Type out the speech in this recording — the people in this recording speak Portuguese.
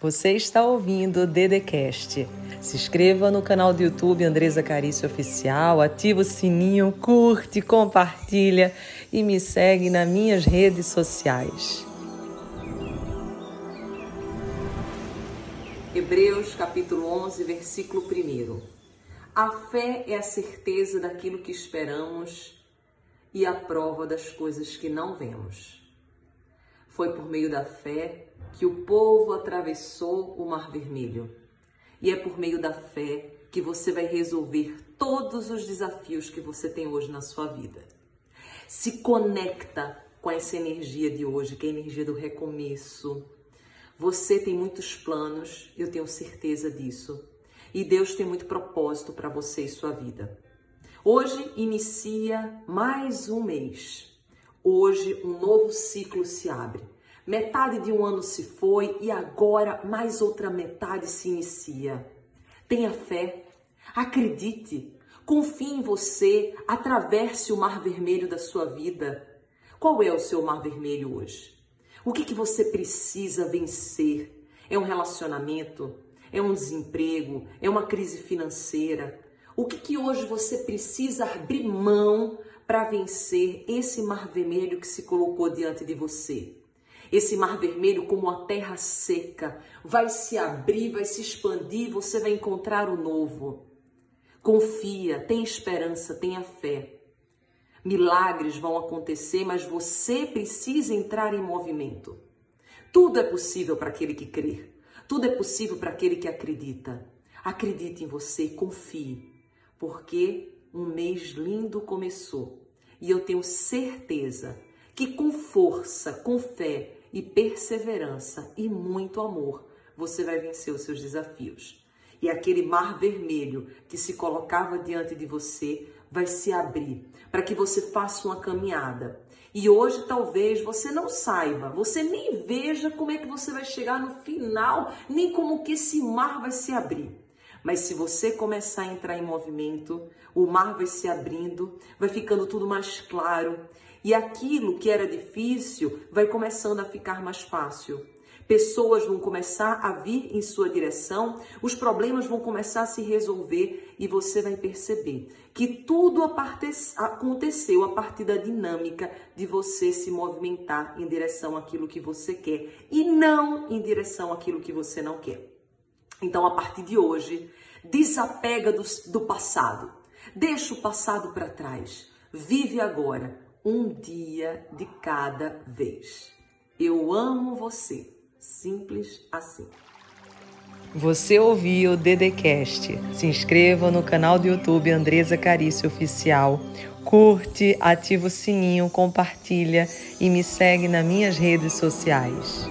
Você está ouvindo o Dedecast. Se inscreva no canal do YouTube Andresa Carício Oficial, ativa o sininho, curte, compartilha e me segue nas minhas redes sociais. Hebreus capítulo 11, versículo 1. A fé é a certeza daquilo que esperamos e a prova das coisas que não vemos. Foi por meio da fé que o povo atravessou o Mar Vermelho. E é por meio da fé que você vai resolver todos os desafios que você tem hoje na sua vida. Se conecta com essa energia de hoje, que é a energia do recomeço. Você tem muitos planos, eu tenho certeza disso. E Deus tem muito propósito para você e sua vida. Hoje inicia mais um mês. Hoje um novo ciclo se abre. Metade de um ano se foi e agora mais outra metade se inicia. Tenha fé, acredite, confie em você, atravesse o mar vermelho da sua vida. Qual é o seu mar vermelho hoje? O que, que você precisa vencer? É um relacionamento? É um desemprego? É uma crise financeira? O que, que hoje você precisa abrir mão para vencer esse mar vermelho que se colocou diante de você? Esse mar vermelho, como a terra seca, vai se abrir, vai se expandir, você vai encontrar o novo. Confia, tem esperança, tenha fé. Milagres vão acontecer, mas você precisa entrar em movimento. Tudo é possível para aquele que crê. Tudo é possível para aquele que acredita. Acredite em você, confie, porque um mês lindo começou. E eu tenho certeza que com força, com fé, e perseverança e muito amor, você vai vencer os seus desafios. E aquele mar vermelho que se colocava diante de você vai se abrir para que você faça uma caminhada. E hoje talvez você não saiba, você nem veja como é que você vai chegar no final, nem como que esse mar vai se abrir. Mas se você começar a entrar em movimento, o mar vai se abrindo, vai ficando tudo mais claro e aquilo que era difícil vai começando a ficar mais fácil. Pessoas vão começar a vir em sua direção, os problemas vão começar a se resolver e você vai perceber que tudo aconteceu a partir da dinâmica de você se movimentar em direção àquilo que você quer e não em direção àquilo que você não quer. Então, a partir de hoje, desapega do, do passado, deixa o passado para trás, vive agora um dia de cada vez. Eu amo você. Simples assim. Você ouviu o Dedecast. Se inscreva no canal do YouTube Andresa Carício Oficial. Curte, ativa o sininho, compartilha e me segue nas minhas redes sociais.